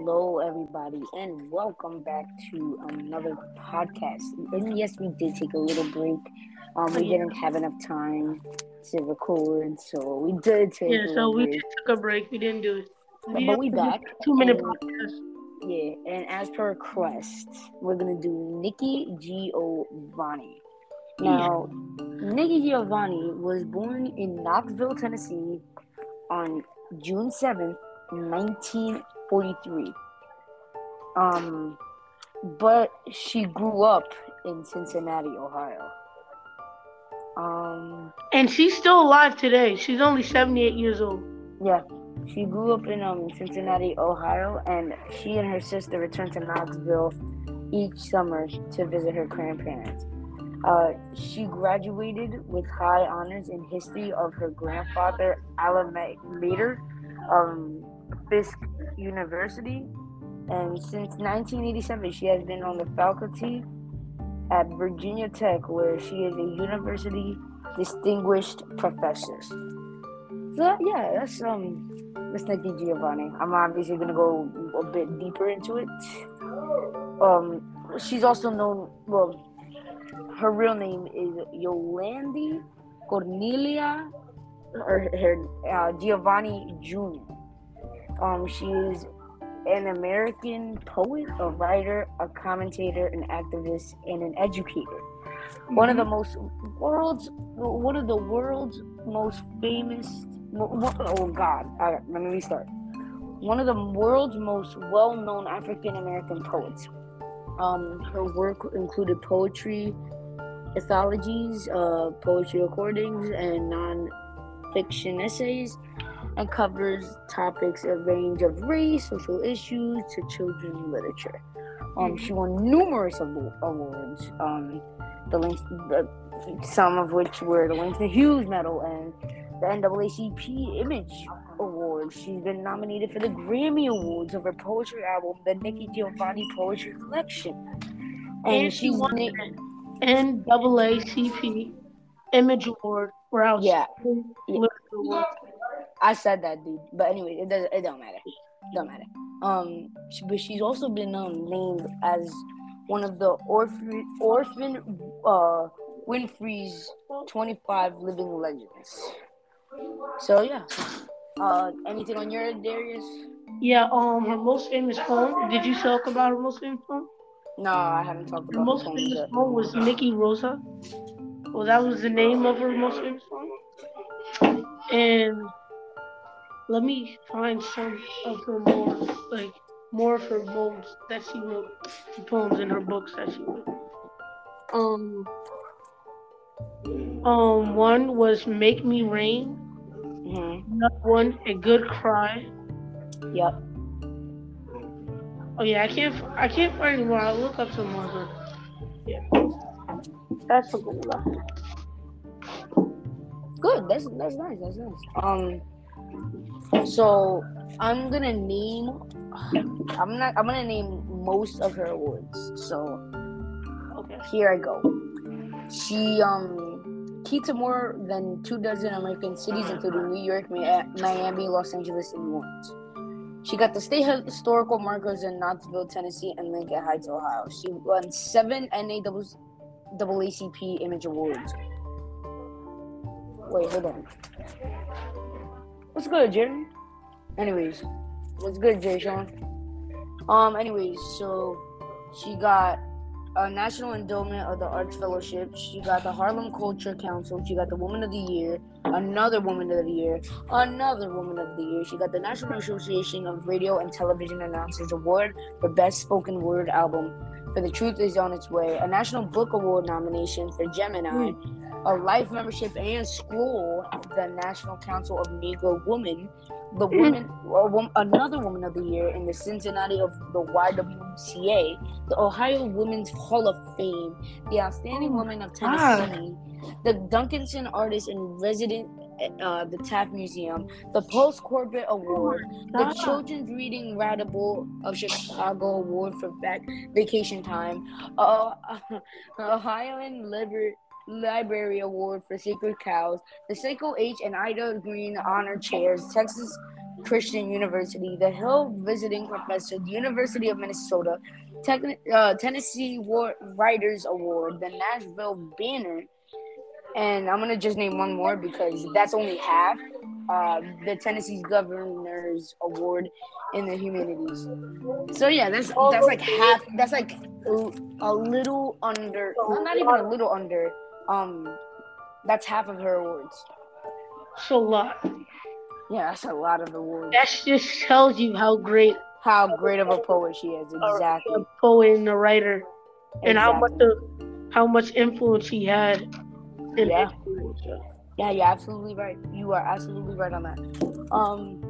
Hello, everybody, and welcome back to another podcast. And yes, we did take a little break. Um, we didn't have enough time to record, and so we did take. Yeah, so we break. took a break. We didn't do it. But we back. Two minute podcast. Yeah, and as per request, we're gonna do Nikki Giovanni. Now, Nikki Giovanni was born in Knoxville, Tennessee, on June seventh, nineteen forty-three. Um, but she grew up in Cincinnati, Ohio. Um, And she's still alive today. She's only 78 years old. Yeah, she grew up in um Cincinnati, Ohio, and she and her sister returned to Knoxville each summer to visit her grandparents. Uh, she graduated with high honors in history of her grandfather, alma mater, um, Fisk University, and since 1987, she has been on the faculty at Virginia Tech, where she is a university distinguished professor. So yeah, that's um that's Nikki Giovanni. I'm obviously gonna go a bit deeper into it. Um she's also known well her real name is Yolandi Cornelia or her uh, Giovanni Jr. Um she is an American poet, a writer, a commentator, an activist, and an educator. One of the most world's one of the world's most famous oh god. All right, let me restart one of the world's most well-known african american poets. Um her work included poetry anthologies uh poetry recordings and non-fiction essays and covers topics a range of race social issues to children's literature um she won numerous awards um the links, the, some of which were the Langston Hughes Medal and the NAACP Image Award. She's been nominated for the Grammy Awards of her poetry album, the Nikki Giovanni Poetry Collection. And, And she won the NAACP Image Award for Yeah. Yeah. work. I said that, dude. But anyway, it doesn't. It don't matter. Don't matter. Um, she, but she's also been um, named as one of the Oprah Oprah uh Winfrey's 25 living legends. So yeah. Uh, anything on your end, Darius? Yeah, um, her most famous poem. Did you talk about her most famous poem? No, I haven't talked Her about most the poems famous yet. poem was Nikki Rosa. Well, that was the name of her most famous poem. And let me find some of her more, like, more of her poems that she wrote, the poems in her books that she wrote. Um, um, one was "Make Me Rain." hmm Another one, "A Good Cry." Yep. Oh yeah, I can't, I can't find more. I'll look up some more. But yeah, that's a good one. Good. That's that's nice. That's nice. Um. So I'm gonna name. I'm not. I'm gonna name most of her awards. So Okay. here I go. She um key to more than two dozen American cities, including New York, Miami, Los Angeles, and New Orleans. She got the state historical markers in Knoxville, Tennessee, and Lincoln Heights, Ohio. She won seven NAACP Image Awards. Wait, hold on. What's good, Jeremy? Anyways, what's good, Jay Sean? Um, anyways, so she got a National Endowment of the Arts Fellowship. She got the Harlem Culture Council. She got the Woman of the Year, another Woman of the Year, another Woman of the Year. She got the National Association of Radio and Television Announcers Award for Best Spoken Word Album for The Truth Is On Its Way, a National Book Award nomination for Gemini, a life membership and school at the National Council of Negro Women, the woman, a another Woman of the Year in the Cincinnati of the YWCA, the Ohio Women's Hall of Fame, the Outstanding Woman of Tennessee, the Duncanson Artist in Resident, uh, the Taft Museum, the Post Corbett Award, the Children's Reading Ratable of Chicago Award for Back Vacation Time, uh, Ohioan Liber- Library Award for Sacred Cows, the Cecil H and Ida Green Honor Chairs, Texas Christian University, the Hill Visiting Professor, the University of Minnesota, Techn- uh, Tennessee War- Writers Award, the Nashville Banner, and I'm gonna just name one more because that's only half. Uh, the Tennessee Governor's Award in the humanities. So yeah, that's that's like half. That's like a, little under. Not even a little under. Um, that's half of her awards. It's a lot. Yeah, that's a lot of awards. That just tells you how great How great of a poet she is. Exactly. a poet and a writer, and how much Exactly. of, how much influence she had. In Yeah. Yeah, you're absolutely right. You are absolutely right on that. Um.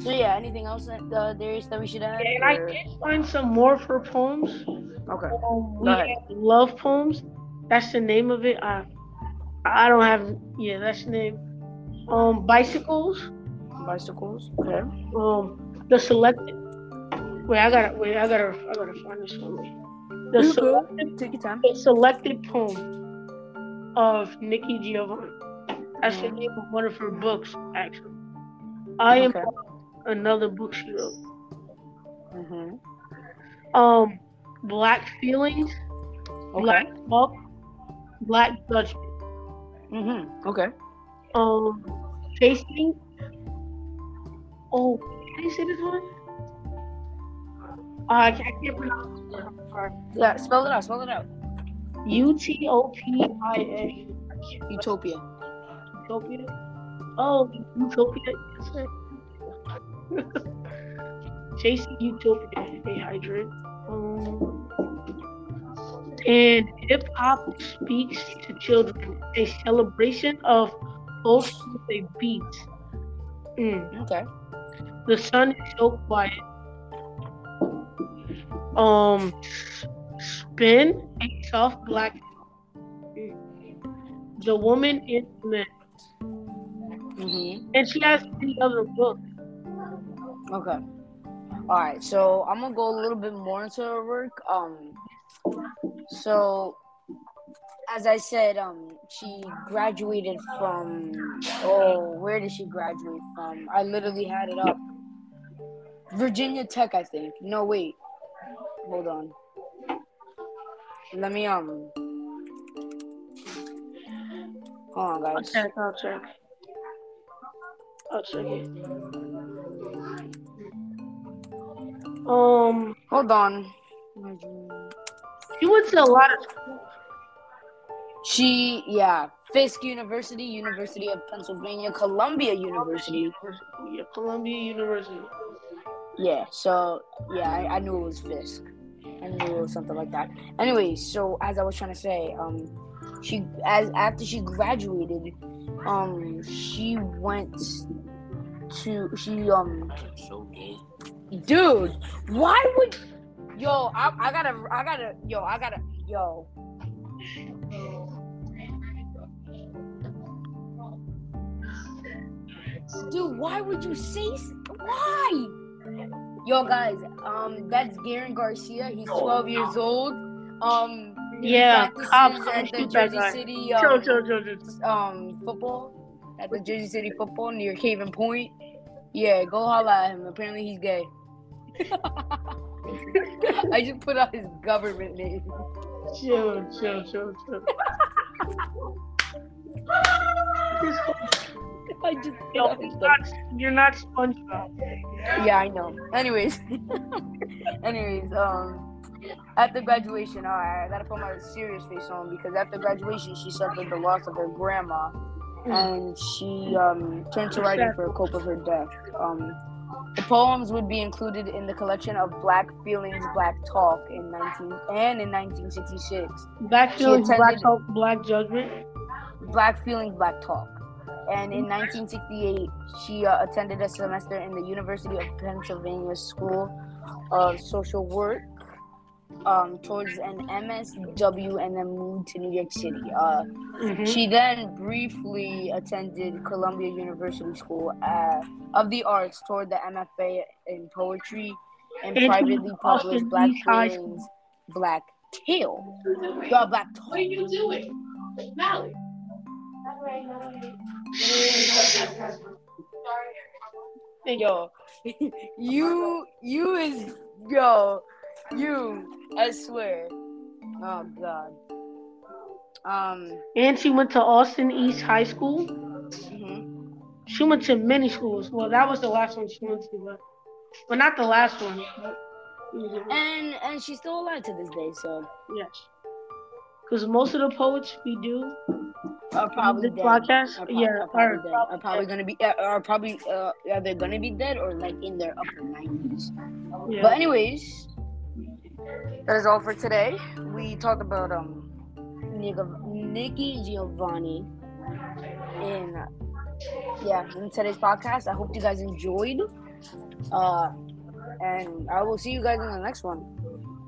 So yeah, anything else that uh, Darius that we should add? Yeah, And I did find some more of her poems. Okay. Um, we have love poems. That's the name of it. I I don't have. Yeah, that's the name. Um, bicycles. Bicycles. Okay. Um, the selected. Wait, I gotta wait. I gotta I gotta find this one. The Okay. selected, Take your time. the selected poem of Nikki Giovanni. That's the name of one of her books, actually. I am Okay. another book she wrote. Mm-hmm. Um, Black Feelings, Okay. Black Talk, Black Judgment. Mm-hmm. Okay. Um, Chasing. Oh, can you say this one? Uh, I can't I can't pronounce it. I'm sorry. Yeah. Spell it out. Spell it out. U T O P I A. Utopia. Utopia. Oh, Utopia. Yes, sir. Chasing Utopia. Hey, hydrant. Um, and hip hop speaks to children. A celebration of both with a beat. Mm. Okay. The sun is so quiet. Um, spin a soft black. The woman is man, Mm-hmm. and she has three other books. Okay. All right. So I'm gonna go a little bit more into her work. Um. So, as I said, um, she graduated from. Oh, where did she graduate from? I literally had it up. Virginia Tech, I think. No, wait. Hold on. Let me um. Hold on, guys. I'll check. I'll check. I'll check it. Um, Hold on. She went to a lot of schools. She, yeah, Fisk University, University of Pennsylvania, Columbia University. Yeah, Columbia University. Yeah, so yeah, I, I knew it was Fisk. I knew it was something like that. Anyway, so as I was trying to say, um, she as after she graduated, um, she went to she um, I'm so gay. dude, why would yo? I, I gotta, I gotta, yo, I gotta, yo. Dude, why would you say why? Yo, guys, um, that's Garen Garcia. He's 12 years old. Um, Yeah, at the Jersey. City Chill, um, chill, chill, chill. um football at the Jersey City football near Haven Point. Yeah, go holla at him. Apparently he's gay. I just put out his government name. Chill, chill, chill, chill. I just put Yo, out his you're not, you're not SpongeBob. Yeah, I know. Anyways, anyways, um, after graduation, all right, I gotta put my serious face on because after graduation, she suffered the loss of her grandma, and she um turned to writing for a cope of her death. Um, the poems would be included in the collection of Black Feelings, Black Talk in 19 and in 1966. Black feelings, black talk, black judgment. Black Feelings, Black Talk. And in 1968, she uh, attended a semester in the University of Pennsylvania School of Social Work um, towards an MSW and then moved to New York City. Uh, Mhm. she then briefly attended Columbia University School uh, of the Arts toward the MFA in poetry and And privately published Black East High Feelings, Black Tale. Yo, Black Talk. What are you doing? Mally. Yo, you you is yo, you. I swear. Oh God. Um. And she went to Austin East High School. mhm. She went to many schools. Well, that was the last one she went to, but well, not the last one. But, And and she's still alive to this day. So yes, because most of the poets we do are probably this dead. podcast, Are, pro- yeah, are are probably dead. Are probably probably gonna be. uh, Are probably. Uh, are they gonna be dead or like in their upper nineties? yeah. But anyways, that is all for today. We talked about um Nikki Giovanni in yeah in today's podcast. I hope you guys enjoyed. Uh, and I will see you guys in the next one.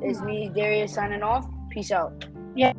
It's me, Darius, signing off. Peace out. Yeah.